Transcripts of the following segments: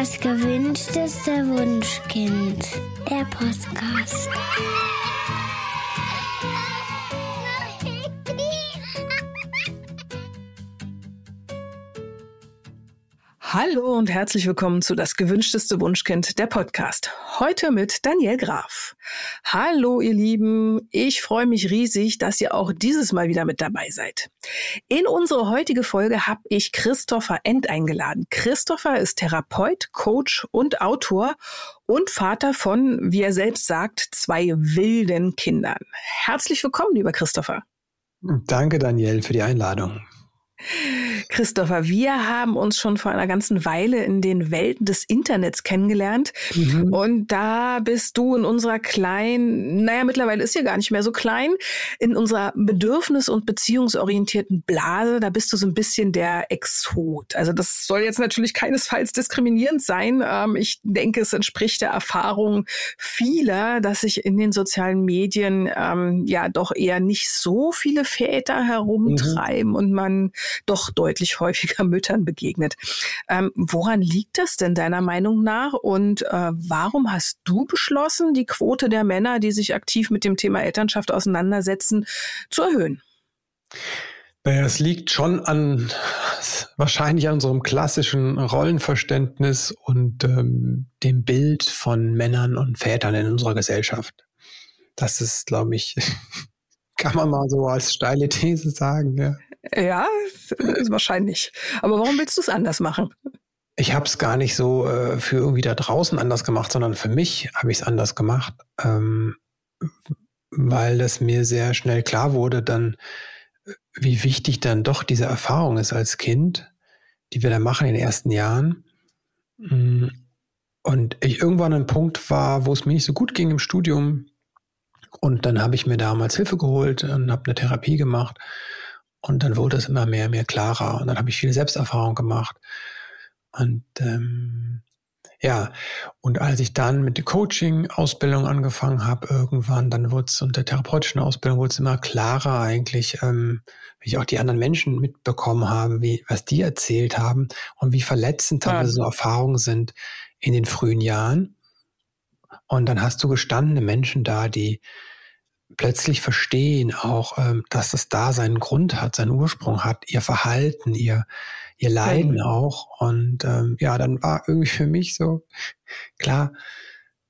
Das gewünschteste Wunschkind. Der Podcast. Hallo und herzlich willkommen zu Das gewünschteste Wunschkind, der Podcast. Heute mit Daniel Graf. Hallo ihr Lieben, ich freue mich riesig, dass ihr auch dieses Mal wieder mit dabei seid. In unsere heutige Folge habe ich Christopher End eingeladen. Christopher ist Therapeut, Coach und Autor und Vater von, wie er selbst sagt, zwei wilden Kindern. Herzlich willkommen, lieber Christopher. Danke, Daniel, für die Einladung. Christopher, wir haben uns schon vor einer ganzen Weile in den Welten des Internets kennengelernt. Mhm. Und da bist du in unserer kleinen, naja, mittlerweile ist sie gar nicht mehr so klein, in unserer bedürfnis- und beziehungsorientierten Blase, da bist du so ein bisschen der Exot. Also das soll jetzt natürlich keinesfalls diskriminierend sein. Ähm, ich denke, es entspricht der Erfahrung vieler, dass sich in den sozialen Medien ähm, ja doch eher nicht so viele Väter herumtreiben mhm. und man doch deutlich häufiger Müttern begegnet. Ähm, woran liegt das denn deiner Meinung nach? Und äh, warum hast du beschlossen, die Quote der Männer, die sich aktiv mit dem Thema Elternschaft auseinandersetzen, zu erhöhen? Naja, es liegt schon an, wahrscheinlich an unserem klassischen Rollenverständnis und ähm, dem Bild von Männern und Vätern in unserer Gesellschaft. Das ist, glaube ich, kann man mal so als steile These sagen, ja. Ja, ist wahrscheinlich. Aber warum willst du es anders machen? Ich habe es gar nicht so äh, für irgendwie da draußen anders gemacht, sondern für mich habe ich es anders gemacht, ähm, weil es mir sehr schnell klar wurde, dann, wie wichtig dann doch diese Erfahrung ist als Kind, die wir da machen in den ersten Jahren. Mm, und ich irgendwann an einem Punkt war, wo es mir nicht so gut ging im Studium. Und dann habe ich mir damals Hilfe geholt und habe eine Therapie gemacht und dann wurde es immer mehr, mehr klarer. Und dann habe ich viel Selbsterfahrung gemacht. Und ähm, ja, und als ich dann mit der Coaching-Ausbildung angefangen habe, irgendwann, dann wurde es und der therapeutischen Ausbildung wurde es immer klarer eigentlich, ähm, wie ich auch die anderen Menschen mitbekommen habe, wie, was die erzählt haben und wie verletzend teilweise so Erfahrungen sind in den frühen Jahren. Und dann hast du gestandene Menschen da, die plötzlich verstehen auch, ähm, dass das da seinen Grund hat, seinen Ursprung hat, ihr Verhalten, ihr, ihr Leiden mhm. auch. Und ähm, ja, dann war irgendwie für mich so klar,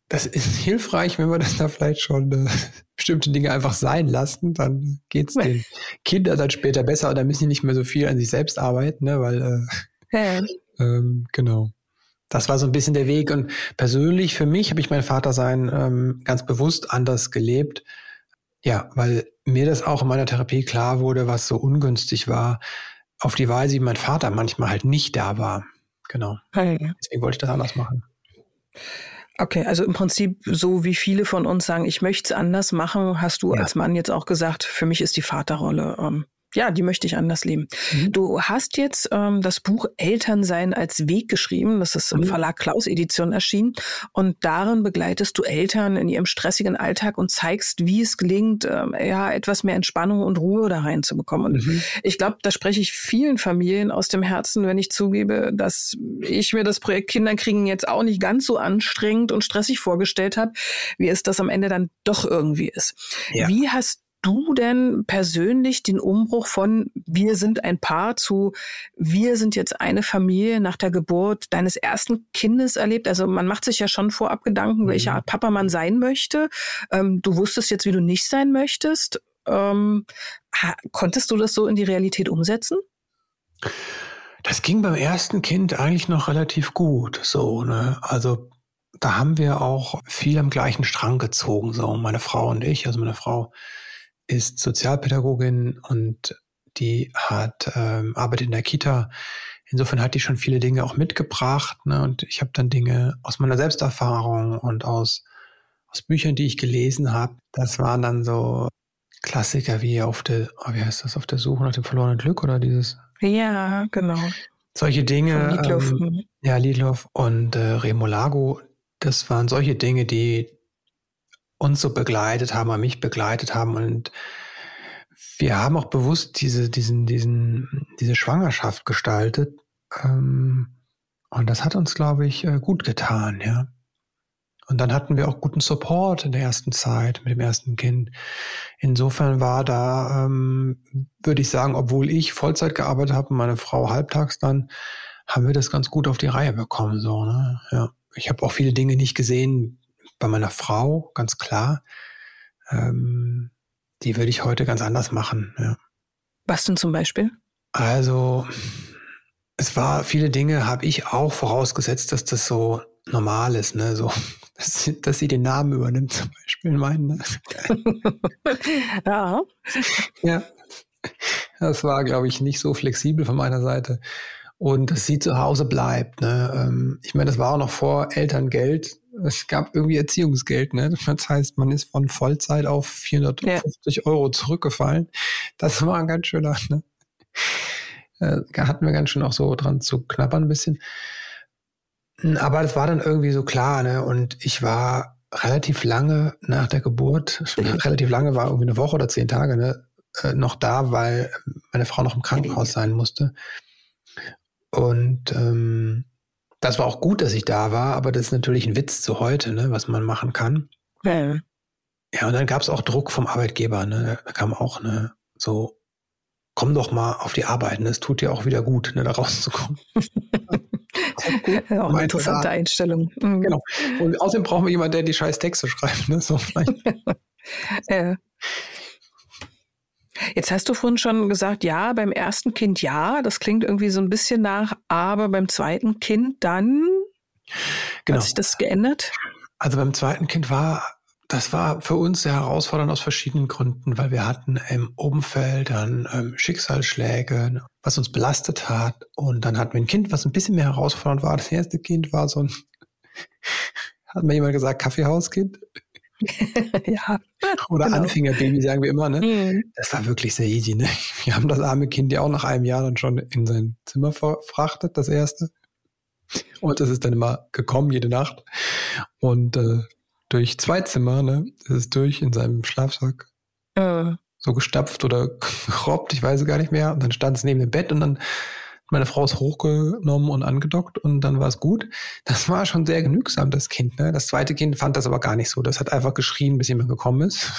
das ist hilfreich, wenn wir das da vielleicht schon äh, bestimmte Dinge einfach sein lassen, dann geht's den Kindern dann später besser und dann müssen die nicht mehr so viel an sich selbst arbeiten, ne, weil äh, ja. ähm, genau. Das war so ein bisschen der Weg. Und persönlich für mich habe ich mein Vatersein ähm, ganz bewusst anders gelebt. Ja, weil mir das auch in meiner Therapie klar wurde, was so ungünstig war, auf die Weise, wie mein Vater manchmal halt nicht da war. Genau. Hey. Deswegen wollte ich das anders machen. Okay, also im Prinzip so wie viele von uns sagen, ich möchte es anders machen, hast du ja. als Mann jetzt auch gesagt, für mich ist die Vaterrolle ähm, ja, die möchte ich anders leben. Mhm. Du hast jetzt ähm, das Buch Elternsein als Weg geschrieben. Das ist im mhm. Verlag Klaus Edition erschienen. Und darin begleitest du Eltern in ihrem stressigen Alltag und zeigst, wie es gelingt, ähm, ja, etwas mehr Entspannung und Ruhe da reinzubekommen. Und mhm. ich glaube, da spreche ich vielen Familien aus dem Herzen, wenn ich zugebe, dass ich mir das Projekt Kinderkriegen jetzt auch nicht ganz so anstrengend und stressig vorgestellt habe, wie es das am Ende dann doch irgendwie ist. Ja. Wie hast du denn persönlich den Umbruch von wir sind ein Paar zu wir sind jetzt eine Familie nach der Geburt deines ersten Kindes erlebt? Also man macht sich ja schon vorab Gedanken, welche mhm. Art Papa man sein möchte. Ähm, du wusstest jetzt, wie du nicht sein möchtest. Ähm, konntest du das so in die Realität umsetzen? Das ging beim ersten Kind eigentlich noch relativ gut. So, ne? Also da haben wir auch viel am gleichen Strang gezogen, so meine Frau und ich. Also meine Frau ist Sozialpädagogin und die hat ähm, arbeitet in der Kita. Insofern hat die schon viele Dinge auch mitgebracht. Ne? Und ich habe dann Dinge aus meiner Selbsterfahrung und aus, aus Büchern, die ich gelesen habe. Das waren dann so Klassiker wie auf der, oh, wie heißt das, auf der Suche nach dem verlorenen Glück oder dieses? Ja, genau. Solche Dinge. Liedloff. Ähm, ja, Liedloff und äh, Remolago. Das waren solche Dinge, die uns so begleitet haben, mich begleitet haben und wir haben auch bewusst diese, diesen, diesen, diese Schwangerschaft gestaltet, ähm, Und das hat uns, glaube ich, äh, gut getan, ja. Und dann hatten wir auch guten Support in der ersten Zeit mit dem ersten Kind. Insofern war da, ähm, würde ich sagen, obwohl ich Vollzeit gearbeitet habe und meine Frau halbtags dann, haben wir das ganz gut auf die Reihe bekommen. So, ne? Ja. Ich habe auch viele Dinge nicht gesehen bei meiner Frau, ganz klar. Ähm, die würde ich heute ganz anders machen. Ja. Was denn zum Beispiel? Also, es war viele Dinge, habe ich auch vorausgesetzt, dass das so normal ist, ne? So, dass, dass sie den Namen übernimmt, zum Beispiel meinen. Ne? ja. Ja. Das war, glaube ich, nicht so flexibel von meiner Seite. Und dass sie zu Hause bleibt. Ne? Ähm, ich meine, das war auch noch vor Elterngeld. Es gab irgendwie Erziehungsgeld. Ne? Das heißt, man ist von Vollzeit auf 450 ja. Euro zurückgefallen. Das war ein ganz schöner. Ne? Äh, da hatten wir ganz schön auch so dran zu knabbern ein bisschen. Aber das war dann irgendwie so klar, ne? Und ich war relativ lange nach der Geburt, relativ lange war irgendwie eine Woche oder zehn Tage, ne? Äh, noch da, weil meine Frau noch im Krankenhaus sein musste. Und ähm, das war auch gut, dass ich da war, aber das ist natürlich ein Witz zu heute, ne, was man machen kann. Ja, ja und dann gab es auch Druck vom Arbeitgeber, ne? Da kam auch ne, so, komm doch mal auf die Arbeit, ne? Es tut dir auch wieder gut, ne, da rauszukommen. ja, auch eine interessante Rat. Einstellung. Mhm. Genau. Und außerdem brauchen wir jemanden, der die scheiß Texte schreibt. Ne? So ja. Jetzt hast du vorhin schon gesagt, ja, beim ersten Kind ja, das klingt irgendwie so ein bisschen nach, aber beim zweiten Kind dann genau. hat sich das geändert? Also beim zweiten Kind war das war für uns sehr herausfordernd aus verschiedenen Gründen, weil wir hatten im Umfeld dann ähm, Schicksalsschläge, was uns belastet hat. Und dann hatten wir ein Kind, was ein bisschen mehr herausfordernd war. Das erste Kind war so ein, hat mir jemand gesagt, Kaffeehauskind? ja. Oder genau. Anfängerbaby, sagen wir immer, ne? Mhm. Das war wirklich sehr easy, ne? Wir haben das arme Kind ja auch nach einem Jahr dann schon in sein Zimmer verfrachtet, das erste. Und es ist dann immer gekommen, jede Nacht. Und äh, durch zwei Zimmer, ne? Ist es durch in seinem Schlafsack. Äh. So gestapft oder gerobbt, ich weiß es gar nicht mehr. Und dann stand es neben dem Bett und dann meine Frau ist hochgenommen und angedockt und dann war es gut. Das war schon sehr genügsam, das Kind. Ne? Das zweite Kind fand das aber gar nicht so. Das hat einfach geschrien, bis jemand gekommen ist.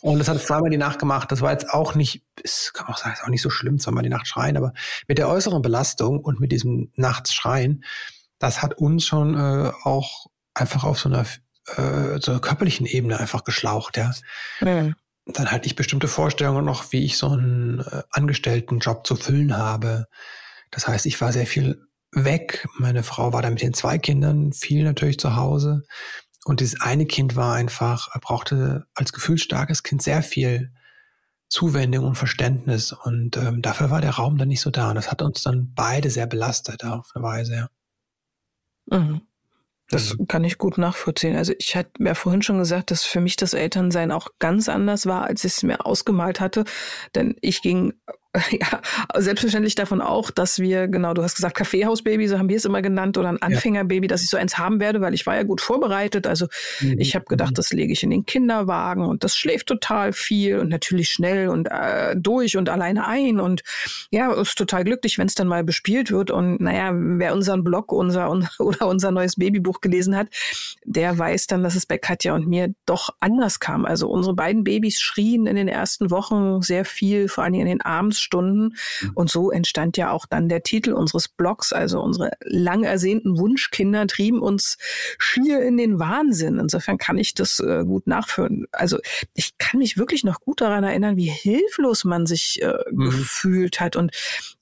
Und das hat zweimal die Nacht gemacht. Das war jetzt auch nicht, ist, kann man auch sagen, ist auch nicht so schlimm, zweimal die Nacht schreien, aber mit der äußeren Belastung und mit diesem Nachts schreien, das hat uns schon äh, auch einfach auf so einer, äh, so einer körperlichen Ebene einfach geschlaucht, ja. Mhm. Dann hatte ich bestimmte Vorstellungen noch, wie ich so einen äh, Angestelltenjob zu füllen habe. Das heißt, ich war sehr viel weg. Meine Frau war da mit den zwei Kindern, viel natürlich zu Hause. Und dieses eine Kind war einfach, er brauchte als gefühlsstarkes Kind sehr viel Zuwendung und Verständnis. Und ähm, dafür war der Raum dann nicht so da. Und das hat uns dann beide sehr belastet auf eine Weise. Mhm. Das mhm. kann ich gut nachvollziehen. Also ich hatte mir vorhin schon gesagt, dass für mich das Elternsein auch ganz anders war, als ich es mir ausgemalt hatte. Denn ich ging ja, selbstverständlich davon auch, dass wir, genau, du hast gesagt, Kaffeehausbaby, so haben wir es immer genannt, oder ein Anfängerbaby, dass ich so eins haben werde, weil ich war ja gut vorbereitet. Also mhm. ich habe gedacht, das lege ich in den Kinderwagen und das schläft total viel und natürlich schnell und äh, durch und alleine ein und ja, ist total glücklich, wenn es dann mal bespielt wird. Und naja, wer unseren Blog unser, oder unser neues Babybuch gelesen hat, der weiß dann, dass es bei Katja und mir doch anders kam. Also unsere beiden Babys schrien in den ersten Wochen sehr viel, vor allen Dingen in den Abends Stunden. Mhm. Und so entstand ja auch dann der Titel unseres Blogs. Also unsere lang ersehnten Wunschkinder trieben uns schier in den Wahnsinn. Insofern kann ich das äh, gut nachführen. Also ich kann mich wirklich noch gut daran erinnern, wie hilflos man sich äh, mhm. gefühlt hat. Und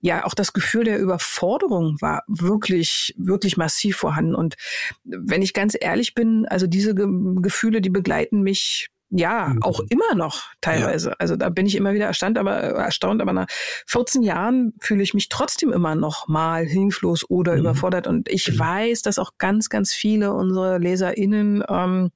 ja, auch das Gefühl der Überforderung war wirklich, wirklich massiv vorhanden. Und wenn ich ganz ehrlich bin, also diese Ge Gefühle, die begleiten mich ja, mhm. auch immer noch teilweise. Ja. Also da bin ich immer wieder erstaunt, aber äh, erstaunt, aber nach 14 Jahren fühle ich mich trotzdem immer noch mal hilflos oder mhm. überfordert. Und ich mhm. weiß, dass auch ganz, ganz viele unserer LeserInnen ähm,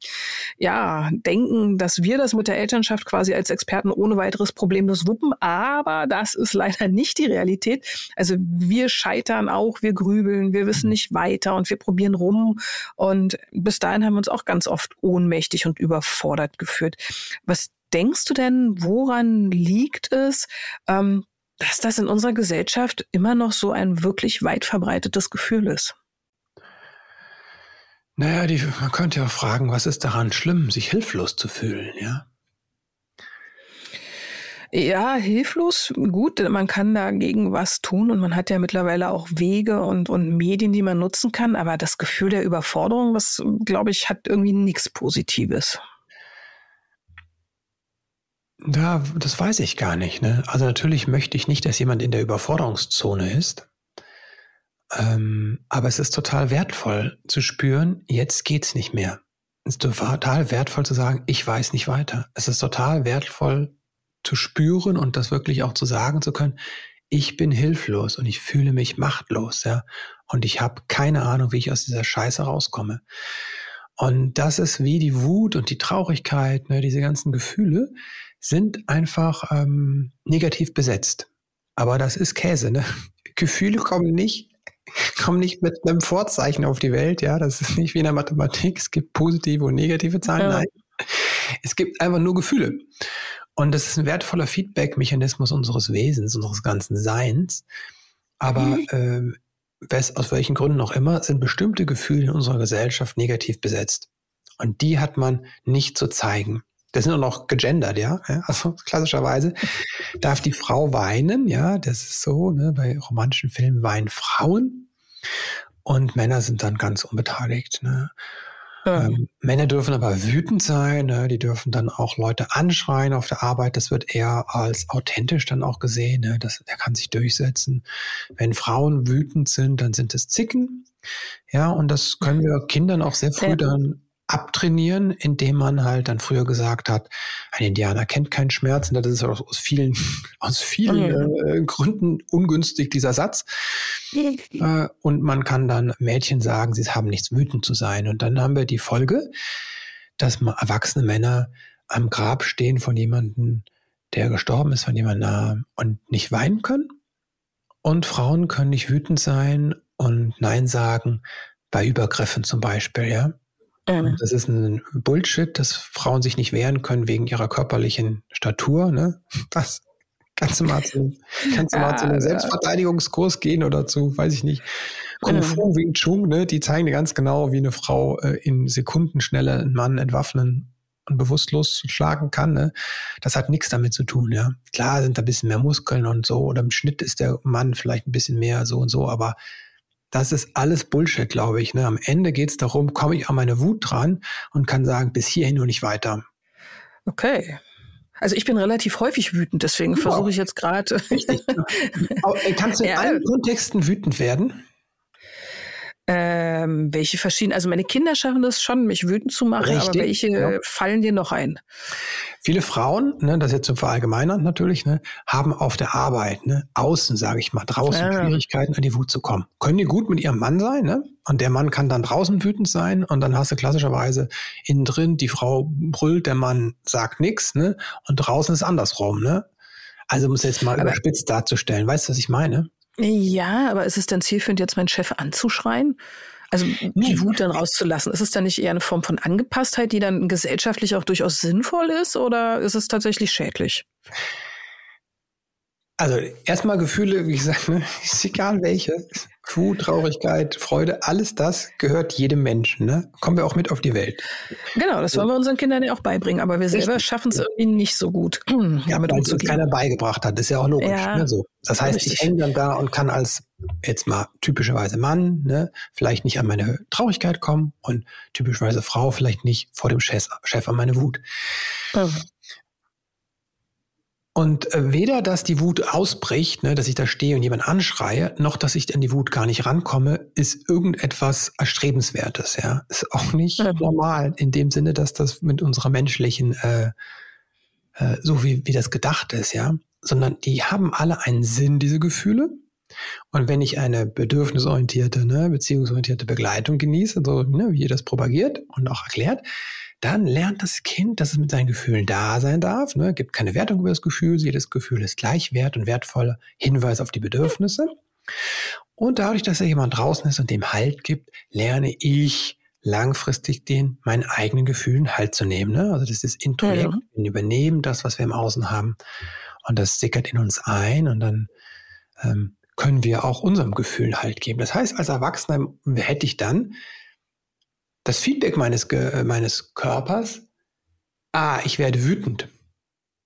ja denken, dass wir das mit der Elternschaft quasi als Experten ohne weiteres problemlos wuppen. Aber das ist leider nicht die Realität. Also wir scheitern auch, wir grübeln, wir wissen mhm. nicht weiter und wir probieren rum. Und bis dahin haben wir uns auch ganz oft ohnmächtig und überfordert gefühlt geführt. Was denkst du denn, woran liegt es, ähm, dass das in unserer Gesellschaft immer noch so ein wirklich weit verbreitetes Gefühl ist. Naja, die, man könnte ja fragen, was ist daran schlimm, sich hilflos zu fühlen, ja? Ja, hilflos, gut, man kann dagegen was tun und man hat ja mittlerweile auch Wege und, und Medien, die man nutzen kann, aber das Gefühl der Überforderung, was, glaube ich, hat irgendwie nichts Positives. Ja, das weiß ich gar nicht. Ne? Also natürlich möchte ich nicht, dass jemand in der Überforderungszone ist. Ähm, aber es ist total wertvoll zu spüren, jetzt geht's nicht mehr. Es ist total wertvoll zu sagen, ich weiß nicht weiter. Es ist total wertvoll zu spüren und das wirklich auch zu sagen zu können, ich bin hilflos und ich fühle mich machtlos, ja. Und ich habe keine Ahnung, wie ich aus dieser Scheiße rauskomme. Und das ist wie die Wut und die Traurigkeit, ne, diese ganzen Gefühle sind einfach ähm, negativ besetzt. Aber das ist Käse, ne? Gefühle kommen nicht, kommen nicht mit einem Vorzeichen auf die Welt, ja. Das ist nicht wie in der Mathematik. Es gibt positive und negative Zahlen. Ja. Nein. Es gibt einfach nur Gefühle. Und das ist ein wertvoller Feedback-Mechanismus unseres Wesens, unseres ganzen Seins. Aber mhm. äh, aus welchen Gründen auch immer, sind bestimmte Gefühle in unserer Gesellschaft negativ besetzt. Und die hat man nicht zu zeigen. Das sind auch noch gegendert, ja. Also klassischerweise darf die Frau weinen, ja, das ist so, ne? bei romantischen Filmen weinen Frauen und Männer sind dann ganz unbeteiligt. Ne? Ähm, Männer dürfen aber wütend sein, ne? die dürfen dann auch Leute anschreien auf der Arbeit. Das wird eher als authentisch dann auch gesehen. Ne? Das, der kann sich durchsetzen. Wenn Frauen wütend sind, dann sind es Zicken. Ja, und das können wir Kindern auch sehr früh sehr dann abtrainieren, indem man halt dann früher gesagt hat, ein Indianer kennt keinen Schmerz. Und das ist auch aus vielen, aus vielen äh, Gründen ungünstig, dieser Satz. äh, und man kann dann Mädchen sagen, sie haben nichts wütend zu sein. Und dann haben wir die Folge, dass erwachsene Männer am Grab stehen von jemandem, der gestorben ist, von jemandem nah und nicht weinen können. Und Frauen können nicht wütend sein und Nein sagen bei Übergriffen zum Beispiel, ja. Mhm. Das ist ein Bullshit, dass Frauen sich nicht wehren können wegen ihrer körperlichen Statur. Ne? Das kannst du mal zu, kannst du mal zu einem Selbstverteidigungskurs gehen oder zu, weiß ich nicht, Kung mhm. Fu, Wing Chun, ne? die zeigen dir ganz genau, wie eine Frau äh, in Sekundenschnelle einen Mann entwaffnen und bewusstlos schlagen kann. Ne? Das hat nichts damit zu tun. Ja, Klar sind da ein bisschen mehr Muskeln und so oder im Schnitt ist der Mann vielleicht ein bisschen mehr so und so, aber das ist alles Bullshit, glaube ich. Ne? Am Ende geht es darum, komme ich an meine Wut dran und kann sagen, bis hierhin und nicht weiter. Okay. Also ich bin relativ häufig wütend, deswegen wow. versuche ich jetzt gerade. Kannst du in ja. allen Kontexten wütend werden? Ähm, welche verschiedenen, also meine Kinder schaffen das schon, mich wütend zu machen, Richtig, aber welche ja. fallen dir noch ein? Viele Frauen, ne, das jetzt zum Verallgemeinern natürlich, ne, haben auf der Arbeit, ne, außen, sage ich mal, draußen ja. Schwierigkeiten, an die Wut zu kommen. Können die gut mit ihrem Mann sein, ne? Und der Mann kann dann draußen wütend sein und dann hast du klassischerweise innen drin, die Frau brüllt, der Mann sagt nichts, ne? Und draußen ist andersrum, ne? Also um es jetzt mal aber überspitzt darzustellen. Weißt du, was ich meine? Ja, aber ist es denn zielführend, jetzt meinen Chef anzuschreien? Also die Wut dann rauszulassen. Ist es dann nicht eher eine Form von Angepasstheit, die dann gesellschaftlich auch durchaus sinnvoll ist, oder ist es tatsächlich schädlich? Also erstmal Gefühle, wie gesagt, ne, ist egal welche. Wut, Traurigkeit, Freude, alles das gehört jedem Menschen. Ne? Kommen wir auch mit auf die Welt. Genau, das wollen wir unseren Kindern ja auch beibringen, aber wir selber schaffen es irgendwie nicht so gut. Ja, damit weil es keiner beigebracht hat, das ist ja auch logisch. Ja, ne, so. Das heißt, richtig. ich hänge dann da und kann als jetzt mal typischerweise Mann ne, vielleicht nicht an meine Traurigkeit kommen und typischerweise Frau vielleicht nicht vor dem Chef, Chef an meine Wut. Mhm. Und äh, weder, dass die Wut ausbricht, ne, dass ich da stehe und jemand anschreie, noch dass ich an die Wut gar nicht rankomme, ist irgendetwas Erstrebenswertes. Ja, ist auch nicht ja. normal in dem Sinne, dass das mit unserer menschlichen, äh, äh, so wie wie das gedacht ist, ja, sondern die haben alle einen Sinn, diese Gefühle. Und wenn ich eine bedürfnisorientierte, ne, beziehungsorientierte Begleitung genieße, so ne, wie ihr das propagiert und auch erklärt, dann lernt das Kind, dass es mit seinen Gefühlen da sein darf, ne? gibt keine Wertung über das Gefühl, jedes Gefühl ist gleich wert und wertvoller Hinweis auf die Bedürfnisse. Und dadurch, dass er jemand draußen ist und dem Halt gibt, lerne ich langfristig den meinen eigenen Gefühlen Halt zu nehmen. Ne? Also das ist Introjekt, ja. wir übernehmen das, was wir im Außen haben Und das sickert in uns ein und dann ähm, können wir auch unserem Gefühl halt geben. Das heißt, als Erwachsener hätte ich dann das Feedback meines, äh, meines Körpers, ah, ich werde wütend.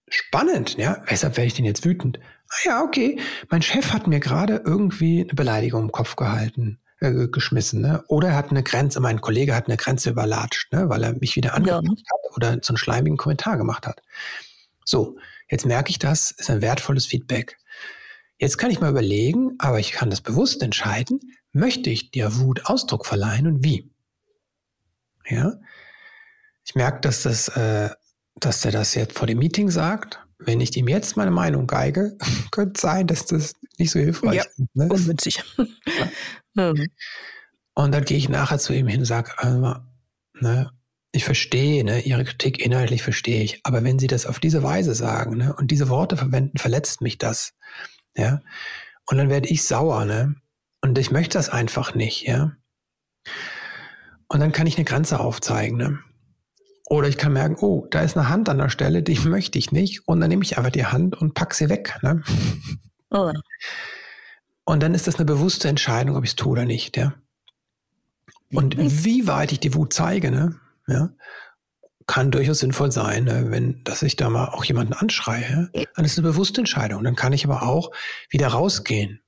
Spannend, ja. Weshalb werde ich denn jetzt wütend? Ah ja, okay. Mein Chef hat mir gerade irgendwie eine Beleidigung im Kopf gehalten, äh, geschmissen, ne? Oder er hat eine Grenze, mein Kollege hat eine Grenze überlatscht, ne? Weil er mich wieder angepasst ja. hat oder so einen schleimigen Kommentar gemacht hat. So, jetzt merke ich das, ist ein wertvolles Feedback. Jetzt kann ich mal überlegen, aber ich kann das bewusst entscheiden, möchte ich der Wut Ausdruck verleihen und wie? Ja, ich merke, dass das, äh, dass der das jetzt vor dem Meeting sagt. Wenn ich ihm jetzt meine Meinung geige, könnte sein, dass das nicht so hilfreich ja, ist. Ne? Unwitzig. Ja. Und dann gehe ich nachher zu ihm hin und sage, äh, ne, ich verstehe, ne, Ihre Kritik inhaltlich verstehe ich, aber wenn Sie das auf diese Weise sagen ne, und diese Worte verwenden, verletzt mich das. Ja. Und dann werde ich sauer, ne? Und ich möchte das einfach nicht, ja. Und dann kann ich eine Grenze aufzeigen. Ne? Oder ich kann merken, oh, da ist eine Hand an der Stelle, die möchte ich nicht. Und dann nehme ich einfach die Hand und pack sie weg. Ne? Oh. Und dann ist das eine bewusste Entscheidung, ob ich es tue oder nicht. Ja? Und wie weit ich die Wut zeige, ne? ja, kann durchaus sinnvoll sein, ne? wenn, dass ich da mal auch jemanden anschreie. Dann ist es eine bewusste Entscheidung. Dann kann ich aber auch wieder rausgehen.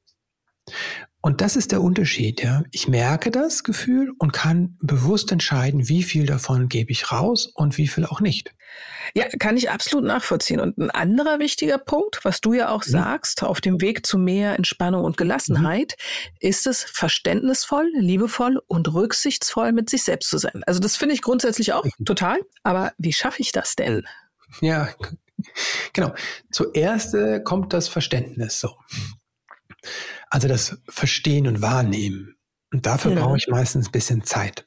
Und das ist der Unterschied, ja. Ich merke das Gefühl und kann bewusst entscheiden, wie viel davon gebe ich raus und wie viel auch nicht. Ja, kann ich absolut nachvollziehen. Und ein anderer wichtiger Punkt, was du ja auch mhm. sagst, auf dem Weg zu mehr Entspannung und Gelassenheit, mhm. ist es verständnisvoll, liebevoll und rücksichtsvoll mit sich selbst zu sein. Also das finde ich grundsätzlich auch mhm. total. Aber wie schaffe ich das denn? Ja, genau. Zuerst äh, kommt das Verständnis so. Also das Verstehen und Wahrnehmen. Und dafür ja. brauche ich meistens ein bisschen Zeit.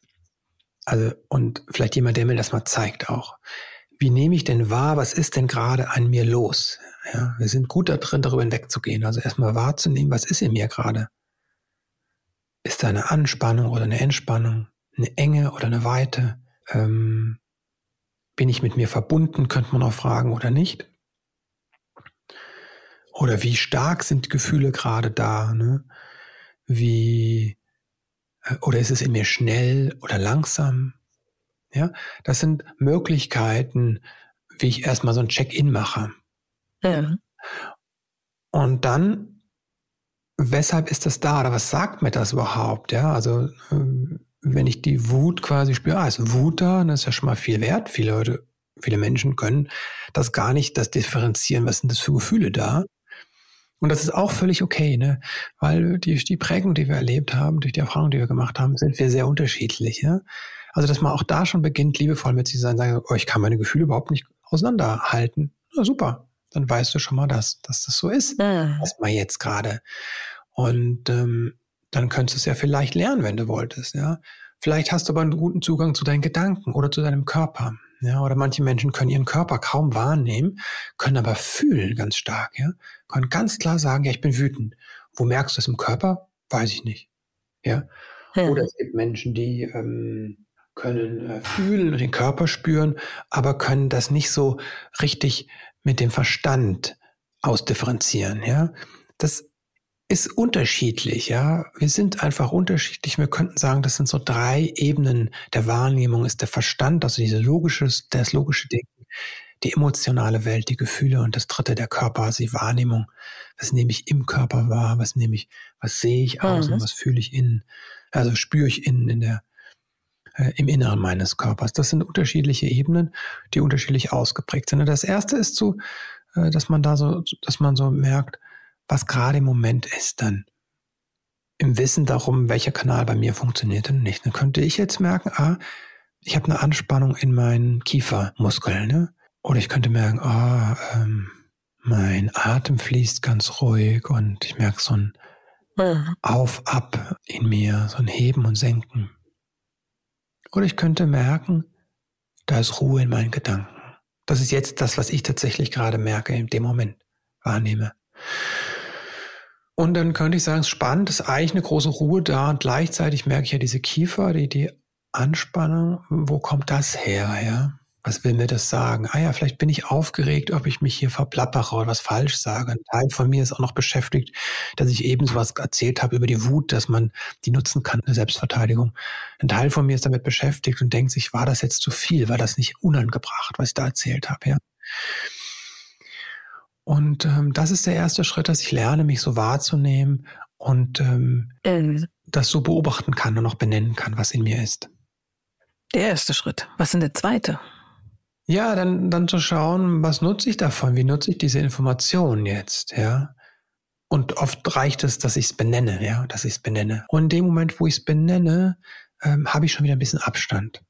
Also, und vielleicht jemand, der mir das mal zeigt auch. Wie nehme ich denn wahr, was ist denn gerade an mir los? Ja, wir sind gut da drin, darüber hinwegzugehen. Also erstmal wahrzunehmen, was ist in mir gerade? Ist da eine Anspannung oder eine Entspannung? Eine Enge oder eine Weite? Ähm, bin ich mit mir verbunden, könnte man auch fragen, oder nicht? Oder wie stark sind Gefühle gerade da? Ne? Wie äh, oder ist es in mir schnell oder langsam? Ja, das sind Möglichkeiten, wie ich erstmal so ein Check-in mache. Ja. Und dann, weshalb ist das da oder was sagt mir das überhaupt? Ja, also äh, wenn ich die Wut quasi spüre, ah, ist Wut da, dann ist ja schon mal viel wert. Viele Leute, viele Menschen können das gar nicht, das differenzieren, was sind das für Gefühle da. Und das ist auch völlig okay, ne? Weil durch die Prägung, die wir erlebt haben, durch die Erfahrung, die wir gemacht haben, sind wir sehr unterschiedlich, ja? Also, dass man auch da schon beginnt, liebevoll mit sich zu sein, sagen, oh, ich kann meine Gefühle überhaupt nicht auseinanderhalten. Na super. Dann weißt du schon mal, dass, dass das so ist. Mhm. Erstmal jetzt gerade. Und ähm, dann könntest du es ja vielleicht lernen, wenn du wolltest, ja. Vielleicht hast du aber einen guten Zugang zu deinen Gedanken oder zu deinem Körper. Ja, oder manche Menschen können ihren Körper kaum wahrnehmen, können aber fühlen ganz stark, ja. Können ganz klar sagen, ja, ich bin wütend. Wo merkst du es im Körper? Weiß ich nicht. Ja. ja. Oder es gibt Menschen, die ähm, können äh, fühlen und den Körper spüren, aber können das nicht so richtig mit dem Verstand ausdifferenzieren, ja. Das ist unterschiedlich, ja. Wir sind einfach unterschiedlich. Wir könnten sagen, das sind so drei Ebenen der Wahrnehmung. Ist der Verstand, also diese logische, das logische Denken, die emotionale Welt, die Gefühle und das dritte der Körper, also die Wahrnehmung. Was nehme ich im Körper wahr? Was nehme ich, was sehe ich aus mhm. was fühle ich innen? Also spüre ich innen in der, äh, im Inneren meines Körpers. Das sind unterschiedliche Ebenen, die unterschiedlich ausgeprägt sind. Und das erste ist so, äh, dass man da so, dass man so merkt, was gerade im Moment ist, dann im Wissen darum, welcher Kanal bei mir funktioniert und nicht. Dann könnte ich jetzt merken, ah, ich habe eine Anspannung in meinen Kiefermuskeln, ne? Oder ich könnte merken, ah, ähm, mein Atem fließt ganz ruhig und ich merke so ein Auf, Ab in mir, so ein Heben und Senken. Oder ich könnte merken, da ist Ruhe in meinen Gedanken. Das ist jetzt das, was ich tatsächlich gerade merke, in dem Moment wahrnehme. Und dann könnte ich sagen, spannend, ist eigentlich eine große Ruhe da und gleichzeitig merke ich ja diese Kiefer, die, die Anspannung, wo kommt das her, ja? Was will mir das sagen? Ah ja, vielleicht bin ich aufgeregt, ob ich mich hier verplappere oder was falsch sage. Ein Teil von mir ist auch noch beschäftigt, dass ich eben so was erzählt habe über die Wut, dass man die nutzen kann, eine Selbstverteidigung. Ein Teil von mir ist damit beschäftigt und denkt sich, war das jetzt zu viel? War das nicht unangebracht, was ich da erzählt habe? Ja. Und ähm, das ist der erste Schritt, dass ich lerne, mich so wahrzunehmen und ähm, ähm. das so beobachten kann und auch benennen kann, was in mir ist. Der erste Schritt. Was ist denn der zweite? Ja, dann, dann zu schauen, was nutze ich davon? Wie nutze ich diese Information jetzt? Ja. Und oft reicht es, dass ich es benenne, ja, dass ich es benenne. Und in dem Moment, wo ich es benenne, ähm, habe ich schon wieder ein bisschen Abstand.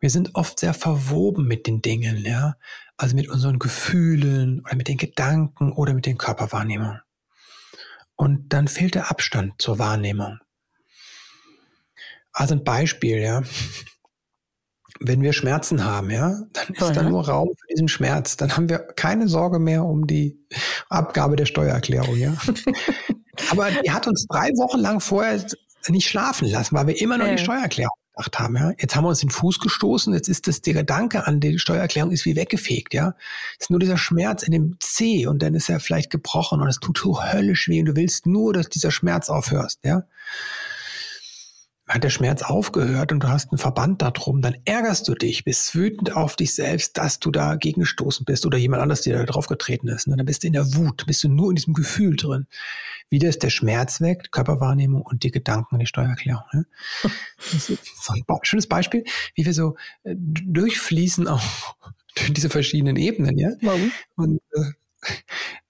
Wir sind oft sehr verwoben mit den Dingen, ja, also mit unseren Gefühlen oder mit den Gedanken oder mit den Körperwahrnehmungen. Und dann fehlt der Abstand zur Wahrnehmung. Also ein Beispiel, ja wenn wir Schmerzen haben, ja, dann ist da nur Raum für diesen Schmerz. Dann haben wir keine Sorge mehr um die Abgabe der Steuererklärung, ja. Aber die hat uns drei Wochen lang vorher nicht schlafen lassen, weil wir immer noch äh. die Steuererklärung gedacht haben, ja. Jetzt haben wir uns den Fuß gestoßen, jetzt ist das, der Gedanke an die Steuererklärung ist wie weggefegt, ja. Es ist nur dieser Schmerz in dem C und dann ist er vielleicht gebrochen und es tut so höllisch weh und du willst nur, dass dieser Schmerz aufhörst, ja hat der Schmerz aufgehört und du hast einen Verband darum, dann ärgerst du dich, bist wütend auf dich selbst, dass du dagegen gestoßen bist oder jemand anders dir da drauf getreten ist. Und dann bist du in der Wut, bist du nur in diesem Gefühl drin. Wieder ist der Schmerz weg, Körperwahrnehmung und die Gedanken an die Steuererklärung. Ist so ein schönes Beispiel, wie wir so äh, durchfließen auch durch diese verschiedenen Ebenen. Ja? Warum? Und äh,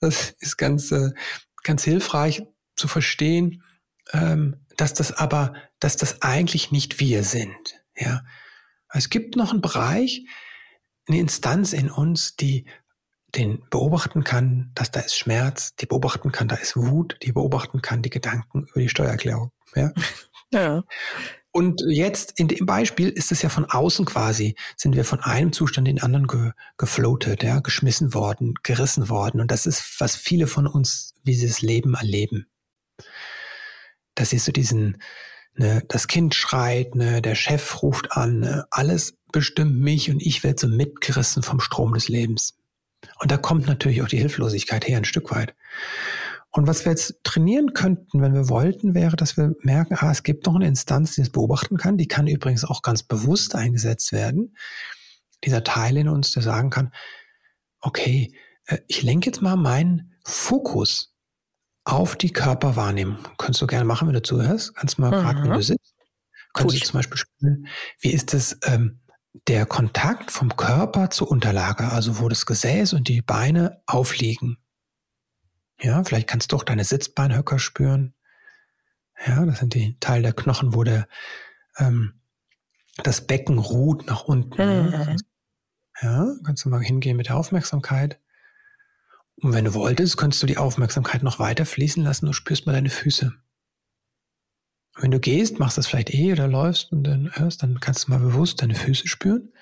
das ist ganz, äh, ganz hilfreich zu verstehen, ähm, dass das aber, dass das eigentlich nicht wir sind. Ja, es gibt noch einen Bereich, eine Instanz in uns, die den beobachten kann, dass da ist Schmerz, die beobachten kann, da ist Wut, die beobachten kann die Gedanken über die Steuererklärung. Ja. ja. Und jetzt in dem Beispiel ist es ja von außen quasi, sind wir von einem Zustand in den anderen ge gefloatet, ja, geschmissen worden, gerissen worden. Und das ist, was viele von uns wie sie das Leben erleben da siehst du diesen, ne, das Kind schreit, ne, der Chef ruft an, ne, alles bestimmt mich und ich werde so mitgerissen vom Strom des Lebens. Und da kommt natürlich auch die Hilflosigkeit her, ein Stück weit. Und was wir jetzt trainieren könnten, wenn wir wollten, wäre, dass wir merken, ah, es gibt noch eine Instanz, die es beobachten kann. Die kann übrigens auch ganz bewusst eingesetzt werden. Dieser Teil in uns, der sagen kann, okay, äh, ich lenke jetzt mal meinen Fokus auf die Körperwahrnehmung. Kannst du gerne machen, wenn du zuhörst. Kannst mal gerade, wenn du sitzt. Kannst du zum Beispiel spüren, wie ist es ähm, der Kontakt vom Körper zur Unterlage, also wo das Gesäß und die Beine aufliegen. Ja, vielleicht kannst du auch deine Sitzbeinhöcker spüren. Ja, das sind die Teile der Knochen, wo der ähm, das Becken ruht nach unten. Mhm. Ja, kannst du mal hingehen mit der Aufmerksamkeit. Und wenn du wolltest, könntest du die Aufmerksamkeit noch weiter fließen lassen und spürst mal deine Füße. Und wenn du gehst, machst das vielleicht eh oder läufst und dann hörst, dann kannst du mal bewusst deine Füße spüren.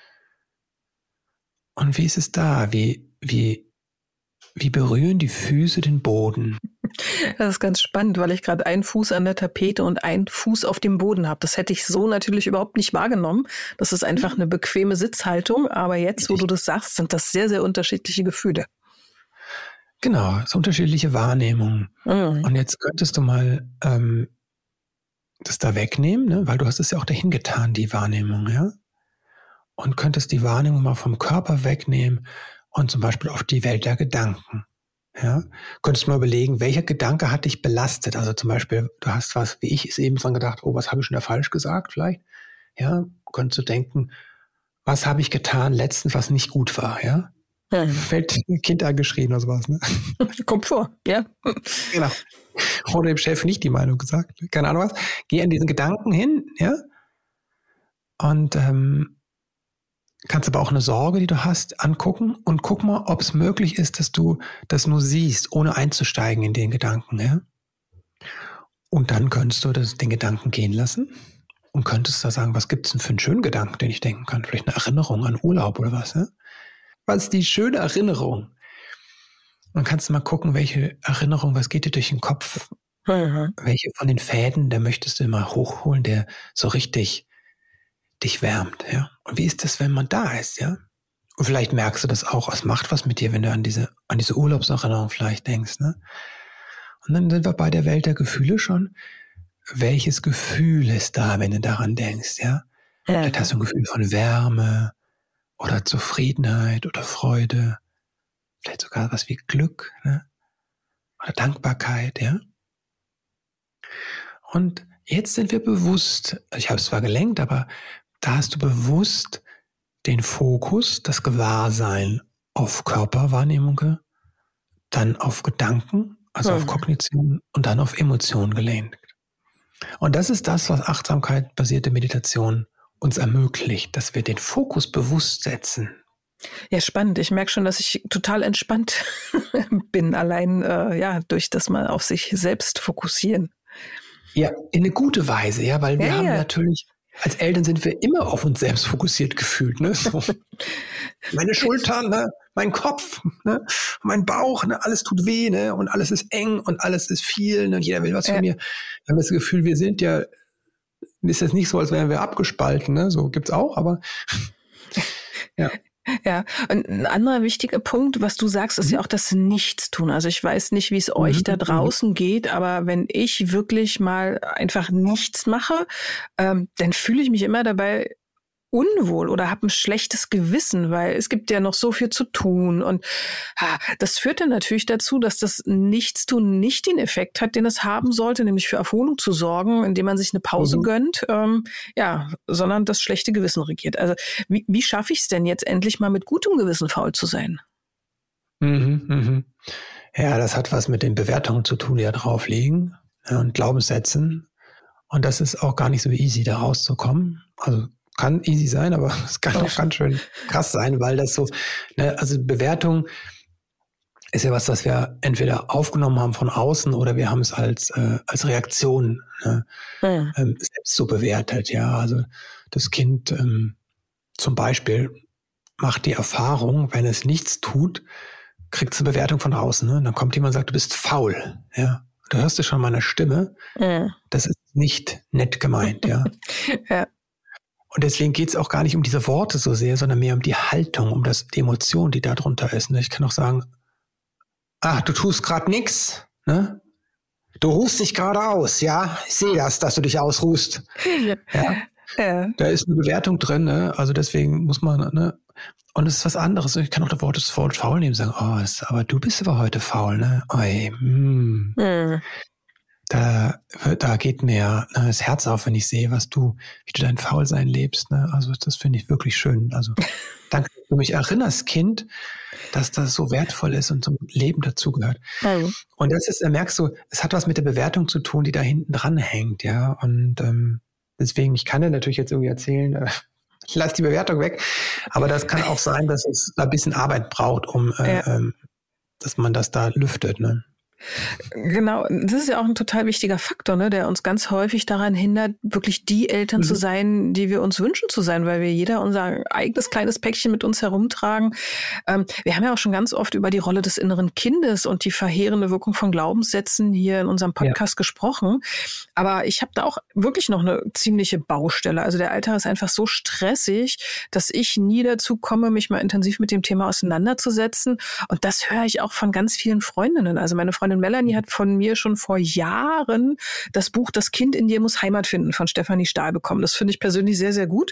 Und wie ist es da? Wie, wie, wie berühren die Füße den Boden? Das ist ganz spannend, weil ich gerade einen Fuß an der Tapete und einen Fuß auf dem Boden habe. Das hätte ich so natürlich überhaupt nicht wahrgenommen. Das ist einfach eine bequeme Sitzhaltung. Aber jetzt, wo du das sagst, sind das sehr, sehr unterschiedliche Gefühle. Genau, so unterschiedliche Wahrnehmungen. Mhm. Und jetzt könntest du mal ähm, das da wegnehmen, ne? weil du hast es ja auch dahin getan, die Wahrnehmung, ja? Und könntest die Wahrnehmung mal vom Körper wegnehmen und zum Beispiel auf die Welt der Gedanken. Ja, könntest du mal überlegen, welcher Gedanke hat dich belastet? Also zum Beispiel, du hast was, wie ich es eben dran gedacht, oh, was habe ich schon da falsch gesagt vielleicht? Ja, könntest du denken, was habe ich getan letztens, was nicht gut war? Ja, ja. Fällt ein Kind angeschrien oder sowas. Ne? Kommt vor, ja. Genau. Oder dem Chef nicht die Meinung gesagt. Keine Ahnung was. Geh an diesen Gedanken hin, ja. Und ähm, kannst aber auch eine Sorge, die du hast, angucken und guck mal, ob es möglich ist, dass du das nur siehst, ohne einzusteigen in den Gedanken, ja. Und dann könntest du das, den Gedanken gehen lassen und könntest da sagen, was gibt es denn für einen schönen Gedanken, den ich denken kann? Vielleicht eine Erinnerung an Urlaub oder was, ja? Was ist die schöne Erinnerung? Dann kannst du mal gucken, welche Erinnerung, was geht dir durch den Kopf? Mhm. Welche von den Fäden, da möchtest du immer hochholen, der so richtig dich wärmt, ja? Und wie ist das, wenn man da ist, ja? Und vielleicht merkst du das auch, es macht was mit dir, wenn du an diese, an diese Urlaubserinnerung vielleicht denkst, ne? Und dann sind wir bei der Welt der Gefühle schon. Welches Gefühl ist da, wenn du daran denkst, ja? ja. Vielleicht hast du ein Gefühl von Wärme oder Zufriedenheit oder Freude. Vielleicht sogar was wie Glück, ne? Oder Dankbarkeit, ja? Und jetzt sind wir bewusst, ich habe es zwar gelenkt, aber da hast du bewusst den Fokus, das Gewahrsein auf Körperwahrnehmung, dann auf Gedanken, also auf Kognition und dann auf Emotionen gelenkt. Und das ist das, was Achtsamkeit-basierte Meditation uns ermöglicht, dass wir den Fokus bewusst setzen. Ja, spannend. Ich merke schon, dass ich total entspannt bin, allein äh, ja durch das mal auf sich selbst fokussieren. Ja, in eine gute Weise, ja, weil wir ja, haben ja. natürlich als Eltern sind wir immer auf uns selbst fokussiert gefühlt. Ne? So. Meine Schultern, ne? mein Kopf, ne? mein Bauch, ne? alles tut weh ne? und alles ist eng und alles ist viel ne? und jeder will was ja. von mir. Wir haben das Gefühl, wir sind ja, ist jetzt nicht so, als wären wir abgespalten, ne? so gibt's auch, aber ja. Ja, und ein anderer wichtiger Punkt, was du sagst, ist mhm. ja auch das Nichtstun. Also ich weiß nicht, wie es euch mhm. da mhm. draußen geht, aber wenn ich wirklich mal einfach nichts mache, ähm, dann fühle ich mich immer dabei unwohl oder habe ein schlechtes Gewissen, weil es gibt ja noch so viel zu tun. Und ha, das führt dann natürlich dazu, dass das Nichtstun nicht den Effekt hat, den es haben sollte, nämlich für Erholung zu sorgen, indem man sich eine Pause mhm. gönnt, ähm, ja, sondern das schlechte Gewissen regiert. Also wie, wie schaffe ich es denn jetzt endlich mal mit gutem Gewissen faul zu sein? Mhm, mhm. Ja, das hat was mit den Bewertungen zu tun, die da drauf liegen ja, und Glaubenssätzen. Und das ist auch gar nicht so easy, da rauszukommen. Also kann easy sein, aber es kann auch ganz schön krass sein, weil das so, ne, also Bewertung ist ja was, was wir entweder aufgenommen haben von außen oder wir haben es als, äh, als Reaktion ne, ja. ähm, selbst so bewertet. Ja, also das Kind ähm, zum Beispiel macht die Erfahrung, wenn es nichts tut, kriegt es eine Bewertung von außen. Ne? Dann kommt jemand und sagt, du bist faul. Ja, du hörst ja schon meine Stimme. Ja. Das ist nicht nett gemeint. Ja. ja. Und deswegen geht es auch gar nicht um diese Worte so sehr, sondern mehr um die Haltung, um das, die Emotion, die da drunter ist. Ne? Ich kann auch sagen, ach, du tust gerade nix, ne? Du ruhst dich gerade aus, ja? Ich sehe das, dass du dich ausruhst. Ja. ja. Da ist eine Bewertung drin, ne? Also deswegen muss man, ne? Und es ist was anderes. Ich kann auch das Wort, das Wort faul nehmen und sagen, oh, aber du bist aber heute faul, ne? Oi, mm. Mhm da, da geht mir ne, das Herz auf, wenn ich sehe, was du, wie du dein Faulsein lebst. Ne? Also das finde ich wirklich schön. Also danke, dass du mich erinnerst, Kind, dass das so wertvoll ist und zum Leben dazugehört. Mhm. Und das ist, merkst du, es hat was mit der Bewertung zu tun, die da hinten dran hängt, ja. Und ähm, deswegen, ich kann dir natürlich jetzt irgendwie erzählen, äh, ich lasse die Bewertung weg, aber das kann auch sein, dass es ein bisschen Arbeit braucht, um äh, ja. ähm, dass man das da lüftet. Ne? Genau, das ist ja auch ein total wichtiger Faktor, ne, der uns ganz häufig daran hindert, wirklich die Eltern mhm. zu sein, die wir uns wünschen zu sein, weil wir jeder unser eigenes kleines Päckchen mit uns herumtragen. Ähm, wir haben ja auch schon ganz oft über die Rolle des inneren Kindes und die verheerende Wirkung von Glaubenssätzen hier in unserem Podcast ja. gesprochen. Aber ich habe da auch wirklich noch eine ziemliche Baustelle. Also der Alltag ist einfach so stressig, dass ich nie dazu komme, mich mal intensiv mit dem Thema auseinanderzusetzen. Und das höre ich auch von ganz vielen Freundinnen. Also meine Freundin Freundin Melanie hat von mir schon vor Jahren das Buch Das Kind in dir muss Heimat finden von Stefanie Stahl bekommen. Das finde ich persönlich sehr, sehr gut.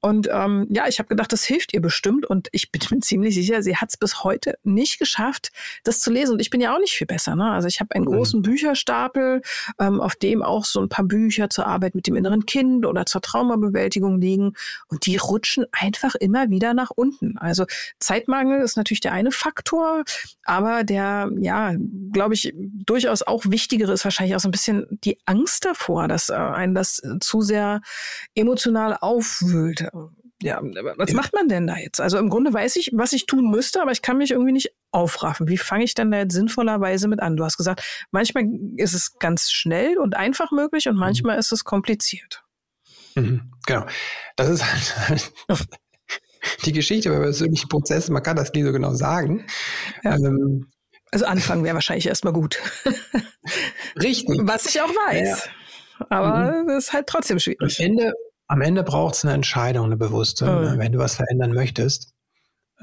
Und ähm, ja, ich habe gedacht, das hilft ihr bestimmt. Und ich bin mir ziemlich sicher, sie hat es bis heute nicht geschafft, das zu lesen. Und ich bin ja auch nicht viel besser. Ne? Also ich habe einen mhm. großen Bücherstapel, ähm, auf dem auch so ein paar Bücher zur Arbeit mit dem inneren Kind oder zur Traumabewältigung liegen. Und die rutschen einfach immer wieder nach unten. Also Zeitmangel ist natürlich der eine Faktor, aber der, ja, glaube glaube ich, durchaus auch wichtigere ist wahrscheinlich auch so ein bisschen die Angst davor, dass äh, einen das zu sehr emotional aufwühlt. Ja, was macht man denn da jetzt? Also im Grunde weiß ich, was ich tun müsste, aber ich kann mich irgendwie nicht aufraffen. Wie fange ich denn da jetzt sinnvollerweise mit an? Du hast gesagt, manchmal ist es ganz schnell und einfach möglich und manchmal mhm. ist es kompliziert. Mhm, genau. Das ist halt die Geschichte bei persönlichen Prozessen. Man kann das nie so genau sagen. Ja. Ähm, also anfangen wäre wahrscheinlich erstmal gut. Richtig. Was ich auch weiß. Ja. Aber mhm. das ist halt trotzdem schwierig. Am Ende, am Ende braucht es eine Entscheidung, eine bewusste. Mhm. Wenn du was verändern möchtest,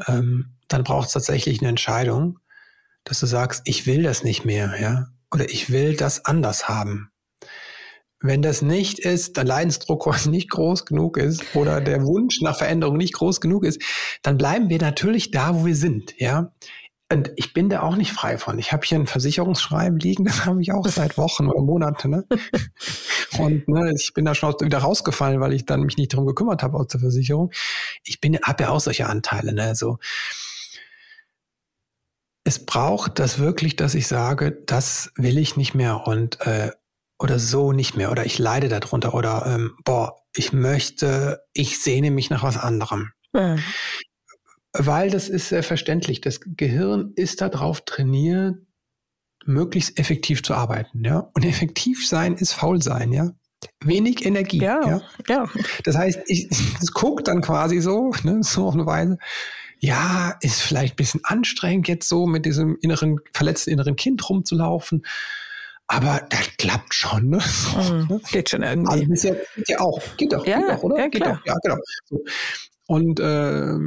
ähm, dann braucht es tatsächlich eine Entscheidung, dass du sagst, ich will das nicht mehr, ja, oder ich will das anders haben. Wenn das nicht ist, der Leidensdruck nicht groß genug ist oder der Wunsch nach Veränderung nicht groß genug ist, dann bleiben wir natürlich da, wo wir sind, ja. Und ich bin da auch nicht frei von. Ich habe hier ein Versicherungsschreiben liegen, das habe ich auch seit Wochen oder Monaten. Ne? Und ne, ich bin da schon wieder rausgefallen, weil ich dann mich nicht darum gekümmert habe aus der Versicherung. Ich bin, habe ja auch solche Anteile. Ne? So, es braucht das wirklich, dass ich sage, das will ich nicht mehr und äh, oder so nicht mehr oder ich leide darunter oder ähm, boah, ich möchte, ich sehne mich nach was anderem. Mhm. Weil das ist sehr verständlich. Das Gehirn ist darauf trainiert, möglichst effektiv zu arbeiten, ja. Und effektiv sein ist faul sein, ja. Wenig Energie. Ja, ja. ja. Das heißt, ich, das guckt dann quasi so, ne, so auf eine Weise. Ja, ist vielleicht ein bisschen anstrengend, jetzt so mit diesem inneren, verletzten inneren Kind rumzulaufen. Aber das klappt schon, ne? So, mhm, ne? Geht schon irgendwie. Also bisher geht ja auch. Geht doch, ja, geht doch, oder? Ja, geht doch. Ja, genau. So. Und äh,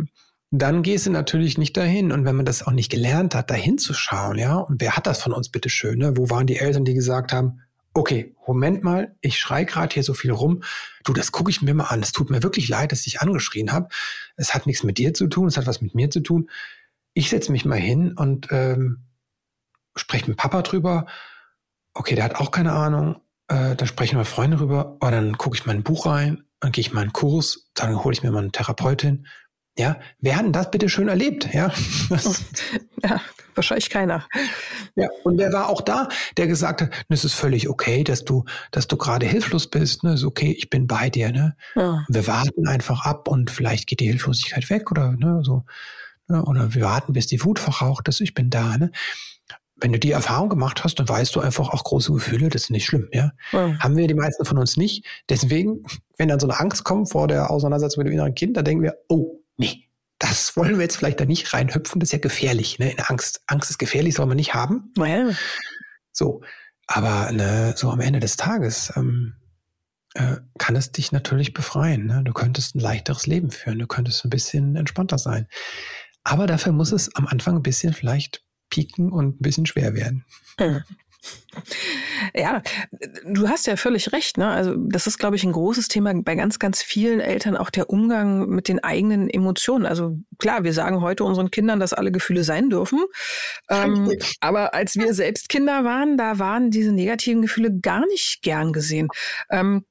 dann gehst du natürlich nicht dahin. Und wenn man das auch nicht gelernt hat, dahin zu schauen, ja, und wer hat das von uns bitte schön, ne? Wo waren die Eltern, die gesagt haben, okay, Moment mal, ich schrei gerade hier so viel rum. Du, das gucke ich mir mal an. Es tut mir wirklich leid, dass ich angeschrien habe. Es hat nichts mit dir zu tun, es hat was mit mir zu tun. Ich setze mich mal hin und ähm, spreche mit Papa drüber. Okay, der hat auch keine Ahnung. Äh, dann sprechen wir Freunde drüber. Oder dann gucke ich mal ein Buch rein, dann gehe ich mal einen Kurs, dann hole ich mir mal eine Therapeutin ja, wer hat denn das bitte schön erlebt? Ja, ja wahrscheinlich keiner. Ja, und wer war auch da, der gesagt hat, es ist völlig okay, dass du, dass du gerade hilflos bist, ne, ist okay, ich bin bei dir, ne. Ja. Wir warten einfach ab und vielleicht geht die Hilflosigkeit weg oder, ne, so, ne, oder wir warten, bis die Wut verraucht ist, ich bin da, ne. Wenn du die Erfahrung gemacht hast, dann weißt du einfach auch große Gefühle, das ist nicht schlimm, ja? ja. Haben wir die meisten von uns nicht. Deswegen, wenn dann so eine Angst kommt vor der Auseinandersetzung mit dem inneren Kind, dann denken wir, oh, nee, das wollen wir jetzt vielleicht da nicht reinhüpfen, das ist ja gefährlich. Ne? In Angst, Angst ist gefährlich, soll man nicht haben. Well. So, aber ne, so am Ende des Tages ähm, äh, kann es dich natürlich befreien. Ne? Du könntest ein leichteres Leben führen, du könntest ein bisschen entspannter sein. Aber dafür muss es am Anfang ein bisschen vielleicht pieken und ein bisschen schwer werden. Mhm. Ja, du hast ja völlig recht. Ne? Also das ist, glaube ich, ein großes Thema bei ganz, ganz vielen Eltern, auch der Umgang mit den eigenen Emotionen. Also klar, wir sagen heute unseren Kindern, dass alle Gefühle sein dürfen. Ähm, aber als wir selbst Kinder waren, da waren diese negativen Gefühle gar nicht gern gesehen. Ähm,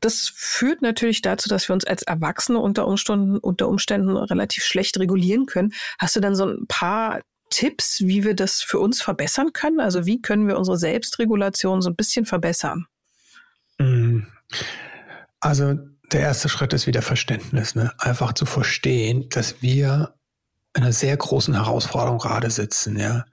das führt natürlich dazu, dass wir uns als Erwachsene unter Umständen, unter Umständen relativ schlecht regulieren können. Hast du dann so ein paar Tipps, wie wir das für uns verbessern können? Also wie können wir unsere Selbstregulation so ein bisschen verbessern? Mm. Also der erste Schritt ist wieder Verständnis, ne? einfach zu verstehen, dass wir in einer sehr großen Herausforderung gerade sitzen. Ja?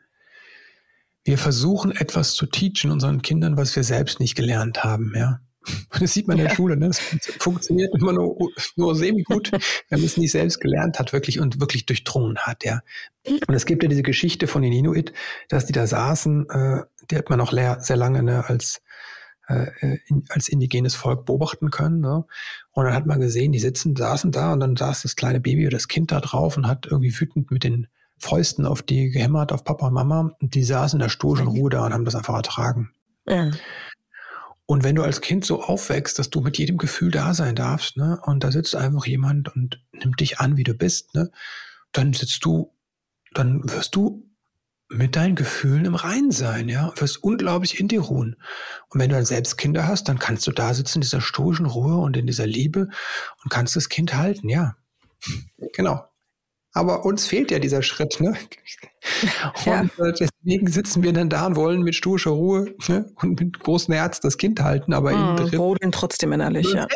Wir versuchen etwas zu teachen unseren Kindern, was wir selbst nicht gelernt haben. Ja? Das sieht man in der Schule, ne? Das funktioniert immer nur, nur semi-gut, wenn man es nicht selbst gelernt hat, wirklich und wirklich durchdrungen hat, ja. Und es gibt ja diese Geschichte von den Inuit, dass die da saßen, äh, die hat man auch sehr lange ne, als, äh, in, als indigenes Volk beobachten können. Ne? Und dann hat man gesehen, die sitzen, saßen da und dann saß das kleine Baby oder das Kind da drauf und hat irgendwie wütend mit den Fäusten auf die gehämmert, auf Papa und Mama. Und die saßen in der stoischen Ruhe da und haben das einfach ertragen. Ja. Und wenn du als Kind so aufwächst, dass du mit jedem Gefühl da sein darfst, ne, und da sitzt einfach jemand und nimmt dich an, wie du bist, ne, dann sitzt du, dann wirst du mit deinen Gefühlen im Reinen sein, ja, wirst unglaublich in dir ruhen. Und wenn du dann selbst Kinder hast, dann kannst du da sitzen in dieser stoischen Ruhe und in dieser Liebe und kannst das Kind halten, ja. Genau. Aber uns fehlt ja dieser Schritt, ne? Ja. Und äh, deswegen sitzen wir dann da und wollen mit stoischer Ruhe ne? und mit großem Herz das Kind halten, aber mm, innen drin. trotzdem innerlich, ja.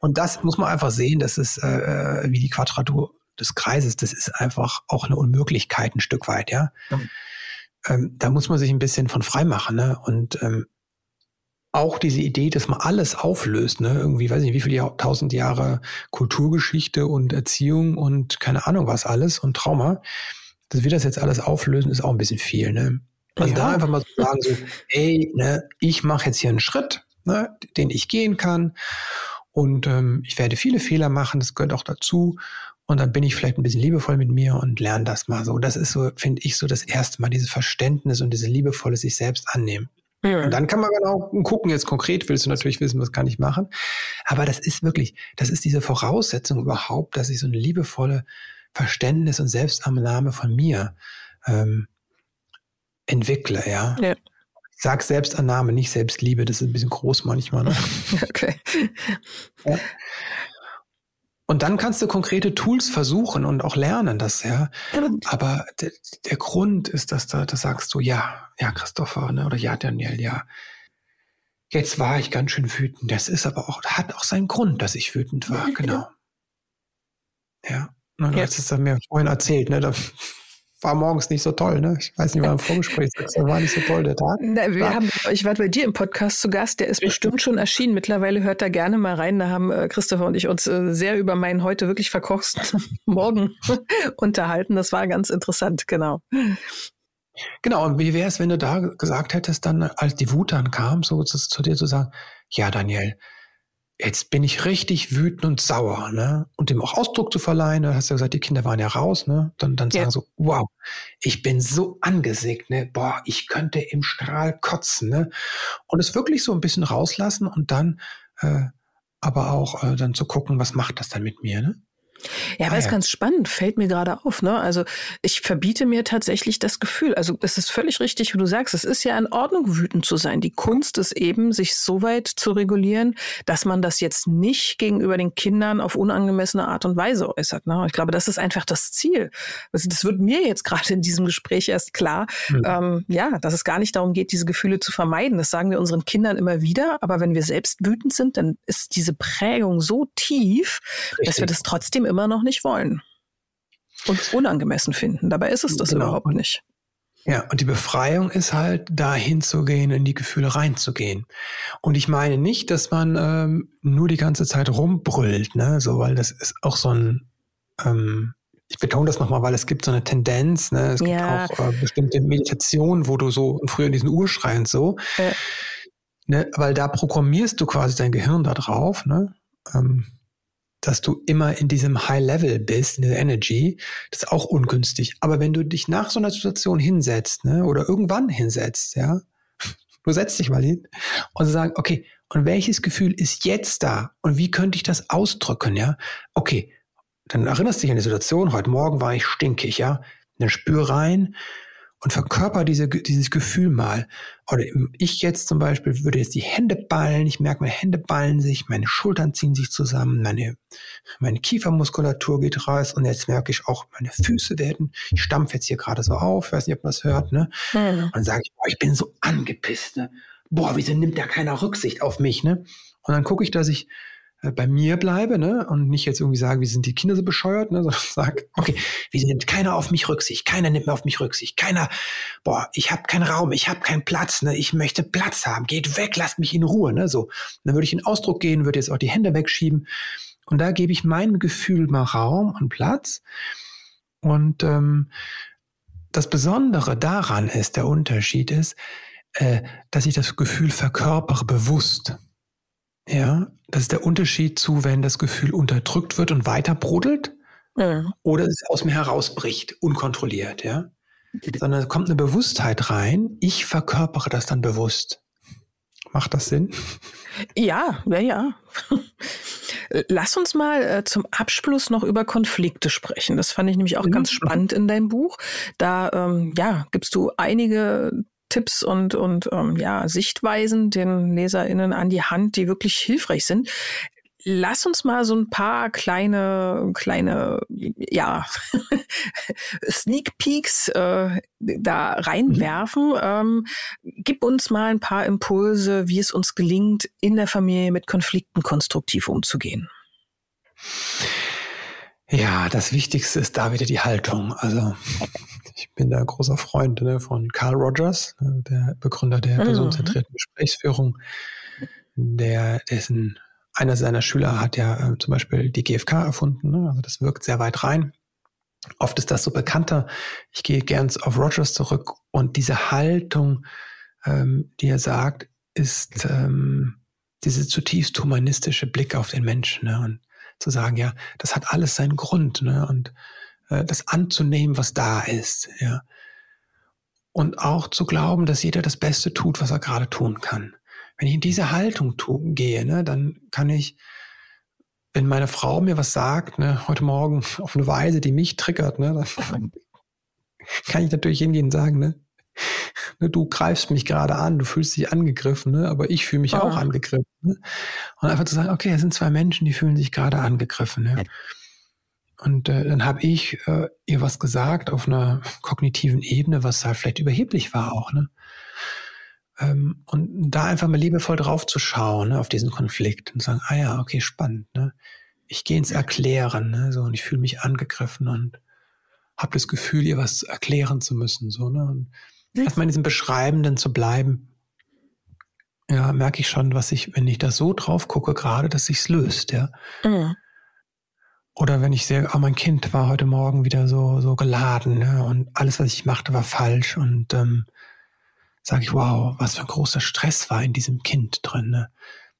Und das muss man einfach sehen, das ist äh, äh, wie die Quadratur des Kreises, das ist einfach auch eine Unmöglichkeit ein Stück weit, ja. Mhm. Ähm, da muss man sich ein bisschen von frei machen, ne? Und ähm, auch diese Idee, dass man alles auflöst, ne? irgendwie, weiß ich nicht, wie viele Jahr, tausend Jahre Kulturgeschichte und Erziehung und keine Ahnung was alles und Trauma, dass wir das jetzt alles auflösen, ist auch ein bisschen viel. Ne? Also ja. da einfach mal so sagen, so, ey, ne, ich mache jetzt hier einen Schritt, ne, den ich gehen kann Und ähm, ich werde viele Fehler machen, das gehört auch dazu. Und dann bin ich vielleicht ein bisschen liebevoll mit mir und lerne das mal so. Das ist so, finde ich, so das erste Mal, dieses Verständnis und diese liebevolle sich selbst annehmen. Und dann kann man genau gucken, jetzt konkret willst du natürlich wissen, was kann ich machen. Aber das ist wirklich, das ist diese Voraussetzung überhaupt, dass ich so eine liebevolle Verständnis und Selbstannahme von mir ähm, entwickle, ja. ja. Ich sag Selbstannahme, nicht Selbstliebe, das ist ein bisschen groß manchmal. Ne? okay. Ja. Und dann kannst du konkrete Tools versuchen und auch lernen, das, ja. Aber der, der Grund ist, dass da, da sagst du, ja, ja, Christopher, ne, oder ja, Daniel, ja. Jetzt war ich ganz schön wütend. Das ist aber auch, hat auch seinen Grund, dass ich wütend war, genau. Ja. Und du ja. hast es mir vorhin erzählt, ne? Da war morgens nicht so toll, ne? Ich weiß nicht, war im Vorgespräch, war nicht so toll der Tag. Na, wir haben, ich war bei dir im Podcast zu Gast, der ist Richtig. bestimmt schon erschienen. Mittlerweile hört da gerne mal rein. Da haben äh, Christopher und ich uns äh, sehr über meinen heute wirklich verkochten Morgen unterhalten. Das war ganz interessant, genau. Genau, und wie wäre es, wenn du da gesagt hättest, dann, als die Wut dann kam, so zu, zu dir zu sagen, ja, Daniel, jetzt bin ich richtig wütend und sauer, ne? Und dem auch Ausdruck zu verleihen, du hast ja gesagt, die Kinder waren ja raus, ne? Dann, dann sagen ja. so, wow, ich bin so angesägt, ne? Boah, ich könnte im Strahl kotzen, ne? Und es wirklich so ein bisschen rauslassen und dann äh, aber auch äh, dann zu gucken, was macht das dann mit mir, ne? Ja, aber ah, ist ja. ganz spannend, fällt mir gerade auf. Ne? Also ich verbiete mir tatsächlich das Gefühl. Also es ist völlig richtig, wie du sagst. Es ist ja in Ordnung, wütend zu sein. Die Kunst ist eben, sich so weit zu regulieren, dass man das jetzt nicht gegenüber den Kindern auf unangemessene Art und Weise äußert. Ne? Ich glaube, das ist einfach das Ziel. Also das wird mir jetzt gerade in diesem Gespräch erst klar. Mhm. Ähm, ja, dass es gar nicht darum geht, diese Gefühle zu vermeiden. Das sagen wir unseren Kindern immer wieder. Aber wenn wir selbst wütend sind, dann ist diese Prägung so tief, richtig. dass wir das trotzdem immer noch nicht wollen und unangemessen finden. Dabei ist es das genau. überhaupt nicht. Ja, und die Befreiung ist halt, da hinzugehen, in die Gefühle reinzugehen. Und ich meine nicht, dass man ähm, nur die ganze Zeit rumbrüllt, ne, so, weil das ist auch so ein, ähm, ich betone das nochmal, weil es gibt so eine Tendenz, ne, es ja. gibt auch äh, bestimmte Meditationen, wo du so früher in diesen Urschrei und so, ja. ne, weil da programmierst du quasi dein Gehirn da drauf, ne, ähm, dass du immer in diesem High Level bist, in dieser Energy, das ist auch ungünstig. Aber wenn du dich nach so einer Situation hinsetzt, ne, oder irgendwann hinsetzt, ja, du setzt dich mal hin und sagst, okay, und welches Gefühl ist jetzt da? Und wie könnte ich das ausdrücken, ja? Okay, dann erinnerst du dich an die Situation, heute Morgen war ich stinkig, ja? Dann spür rein, und verkörper diese, dieses Gefühl mal. Oder ich jetzt zum Beispiel würde jetzt die Hände ballen, ich merke, meine Hände ballen sich, meine Schultern ziehen sich zusammen, meine, meine Kiefermuskulatur geht raus und jetzt merke ich auch, meine Füße werden, ich stampfe jetzt hier gerade so auf, weiß nicht, ob man das hört, ne? Mhm. Und sage ich, boah, ich bin so angepisst, ne? Boah, wieso nimmt da keiner Rücksicht auf mich, ne? Und dann gucke ich, dass ich bei mir bleibe, ne, und nicht jetzt irgendwie sage, wie sind die Kinder so bescheuert, ne, sondern sag, okay, wie nimmt keiner auf mich Rücksicht, keiner nimmt mehr auf mich Rücksicht, keiner, boah, ich habe keinen Raum, ich habe keinen Platz, ne, ich möchte Platz haben, geht weg, lasst mich in Ruhe, ne, so. Und dann würde ich in Ausdruck gehen, würde jetzt auch die Hände wegschieben und da gebe ich meinem Gefühl mal Raum und Platz und ähm, das Besondere daran ist, der Unterschied ist, äh, dass ich das Gefühl verkörpere bewusst. Ja, das ist der Unterschied zu, wenn das Gefühl unterdrückt wird und weiter brodelt ja. oder es aus mir herausbricht, unkontrolliert, ja. Sondern es kommt eine Bewusstheit rein, ich verkörpere das dann bewusst. Macht das Sinn? Ja, ja, ja. Lass uns mal äh, zum Abschluss noch über Konflikte sprechen. Das fand ich nämlich auch mhm. ganz spannend in deinem Buch. Da ähm, ja, gibst du einige Tipps und, und ähm, ja, Sichtweisen den LeserInnen an die Hand, die wirklich hilfreich sind. Lass uns mal so ein paar kleine, kleine, ja, Sneak Peeks äh, da reinwerfen. Mhm. Ähm, gib uns mal ein paar Impulse, wie es uns gelingt, in der Familie mit Konflikten konstruktiv umzugehen. Ja, das Wichtigste ist da wieder die Haltung. Also ich bin da großer Freund ne, von Carl Rogers, ne, der Begründer der mhm. personenzentrierten Gesprächsführung. Der, dessen einer seiner Schüler hat ja äh, zum Beispiel die GfK erfunden. Ne? Also das wirkt sehr weit rein. Oft ist das so bekannter. Ich gehe gern auf Rogers zurück und diese Haltung, ähm, die er sagt, ist ähm, diese zutiefst humanistische Blick auf den Menschen ne? und zu sagen, ja, das hat alles seinen Grund ne? und äh, das anzunehmen, was da ist, ja. Und auch zu glauben, dass jeder das Beste tut, was er gerade tun kann. Wenn ich in diese Haltung gehe, ne, dann kann ich, wenn meine Frau mir was sagt, ne, heute Morgen auf eine Weise, die mich triggert, ne, dann kann ich natürlich hingehen und sagen, ne, ne, du greifst mich gerade an, du fühlst dich angegriffen, ne, aber ich fühle mich oh. auch angegriffen. Ne? Und einfach zu sagen, okay, es sind zwei Menschen, die fühlen sich gerade angegriffen. Ne? Und äh, dann habe ich äh, ihr was gesagt auf einer kognitiven Ebene, was halt vielleicht überheblich war auch. Ne? Ähm, und da einfach mal liebevoll drauf zu schauen ne, auf diesen Konflikt und sagen, ah ja, okay, spannend. Ne? Ich gehe ins Erklären, ne, so und ich fühle mich angegriffen und habe das Gefühl, ihr was erklären zu müssen, so ne. Und erstmal in diesem Beschreibenden zu bleiben, ja, merke ich schon, was ich, wenn ich da so drauf gucke, gerade, dass sich's löst, ja. Mhm. Oder wenn ich sehe, oh, mein Kind war heute Morgen wieder so, so geladen ne? und alles, was ich machte, war falsch. Und ähm, sage ich, wow, was für ein großer Stress war in diesem Kind drin, ne?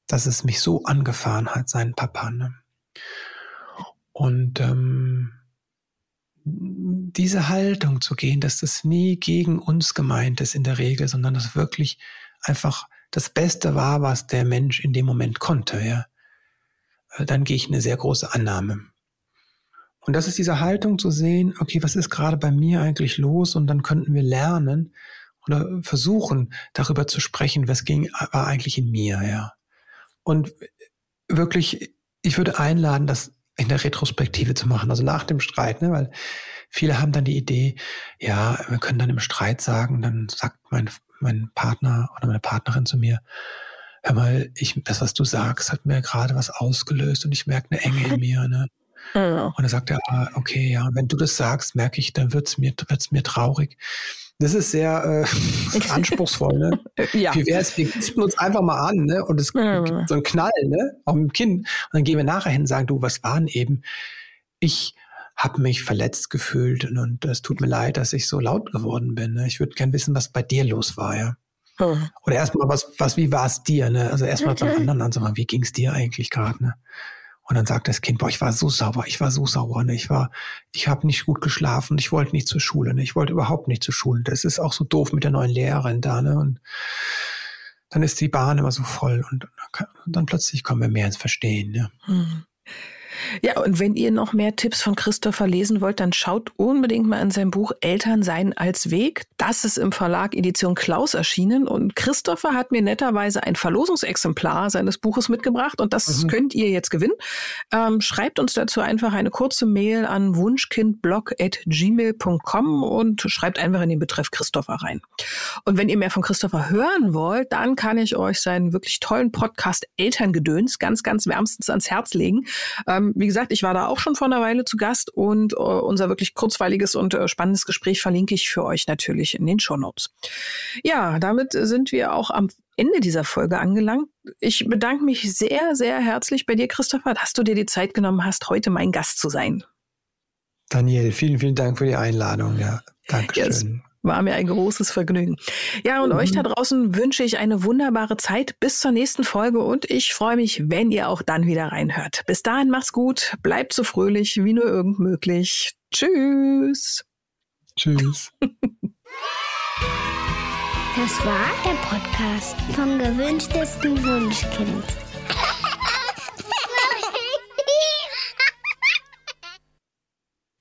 dass es mich so angefahren hat, seinen Papa. Ne? Und ähm, diese Haltung zu gehen, dass das nie gegen uns gemeint ist in der Regel, sondern dass wirklich einfach das Beste war, was der Mensch in dem Moment konnte, ja, äh, dann gehe ich in eine sehr große Annahme. Und das ist diese Haltung zu sehen, okay, was ist gerade bei mir eigentlich los? Und dann könnten wir lernen oder versuchen, darüber zu sprechen, was ging, war eigentlich in mir, ja. Und wirklich, ich würde einladen, das in der Retrospektive zu machen, also nach dem Streit, ne, weil viele haben dann die Idee, ja, wir können dann im Streit sagen, dann sagt mein, mein Partner oder meine Partnerin zu mir, hör mal, ich, das, was du sagst, hat mir gerade was ausgelöst und ich merke eine Enge in mir, ne? Mhm. Und dann sagt er, ah, okay, ja, wenn du das sagst, merke ich, dann wird's mir, wird's mir traurig. Das ist sehr äh, anspruchsvoll, ne? ja. Wie wäre es, wir gucken uns einfach mal an, ne? Und es mhm. gibt so einen Knall, ne? Mit dem Kinn. Und dann gehen wir nachher hin und sagen, du, was waren eben? Ich habe mich verletzt gefühlt und es tut mir leid, dass ich so laut geworden bin. Ne? Ich würde gern wissen, was bei dir los war, ja. Hm. Oder erstmal, was, was, wie war es dir, ne? Also erstmal zum anderen anzufangen, wie ging es dir eigentlich gerade, ne? Und dann sagt das Kind, boah, ich war so sauer, ich war so sauer, ne? ich war, ich habe nicht gut geschlafen, ich wollte nicht zur Schule, ne? ich wollte überhaupt nicht zur Schule. Das ist auch so doof mit der neuen Lehrerin da, ne? Und dann ist die Bahn immer so voll und, und dann plötzlich kommen wir mehr ins Verstehen, ne? Hm. Ja, und wenn ihr noch mehr Tipps von Christopher lesen wollt, dann schaut unbedingt mal in sein Buch Eltern sein als Weg. Das ist im Verlag Edition Klaus erschienen und Christopher hat mir netterweise ein Verlosungsexemplar seines Buches mitgebracht und das mhm. könnt ihr jetzt gewinnen. Ähm, schreibt uns dazu einfach eine kurze Mail an wunschkindblog.gmail.com und schreibt einfach in den Betreff Christopher rein. Und wenn ihr mehr von Christopher hören wollt, dann kann ich euch seinen wirklich tollen Podcast Elterngedöns ganz, ganz wärmstens ans Herz legen. Ähm, wie gesagt, ich war da auch schon vor einer Weile zu Gast und äh, unser wirklich kurzweiliges und äh, spannendes Gespräch verlinke ich für euch natürlich in den Show Notes. Ja, damit sind wir auch am Ende dieser Folge angelangt. Ich bedanke mich sehr, sehr herzlich bei dir, Christopher, dass du dir die Zeit genommen hast, heute mein Gast zu sein. Daniel, vielen, vielen Dank für die Einladung. Ja, Dankeschön. Yes. War mir ein großes Vergnügen. Ja, und mhm. euch da draußen wünsche ich eine wunderbare Zeit bis zur nächsten Folge und ich freue mich, wenn ihr auch dann wieder reinhört. Bis dahin macht's gut, bleibt so fröhlich wie nur irgend möglich. Tschüss. Tschüss. Das war der Podcast vom gewünschtesten Wunschkind.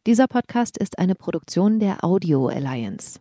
Dieser Podcast ist eine Produktion der Audio Alliance.